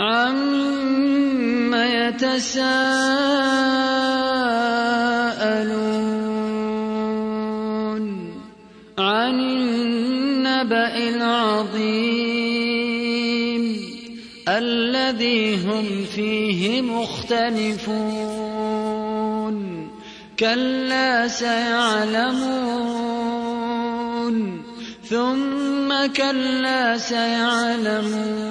عم يتساءلون عن النبأ العظيم الذي هم فيه مختلفون كلا سيعلمون ثم كلا سيعلمون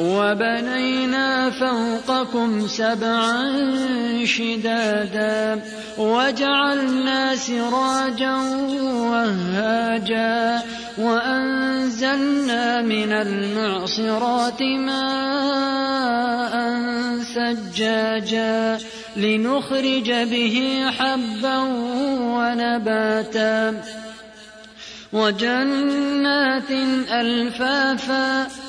وبنينا فوقكم سبعا شدادا وجعلنا سراجا وهاجا وأنزلنا من المعصرات ماء ثجاجا لنخرج به حبا ونباتا وجنات ألفافا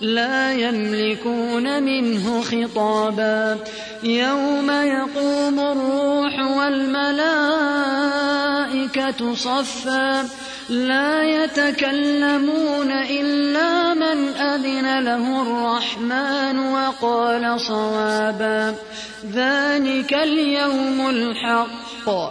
لا يملكون منه خطابا. يوم يقوم الروح والملائكة صفا. لا يتكلمون إلا من أذن له الرحمن وقال صوابا. ذلك اليوم الحق.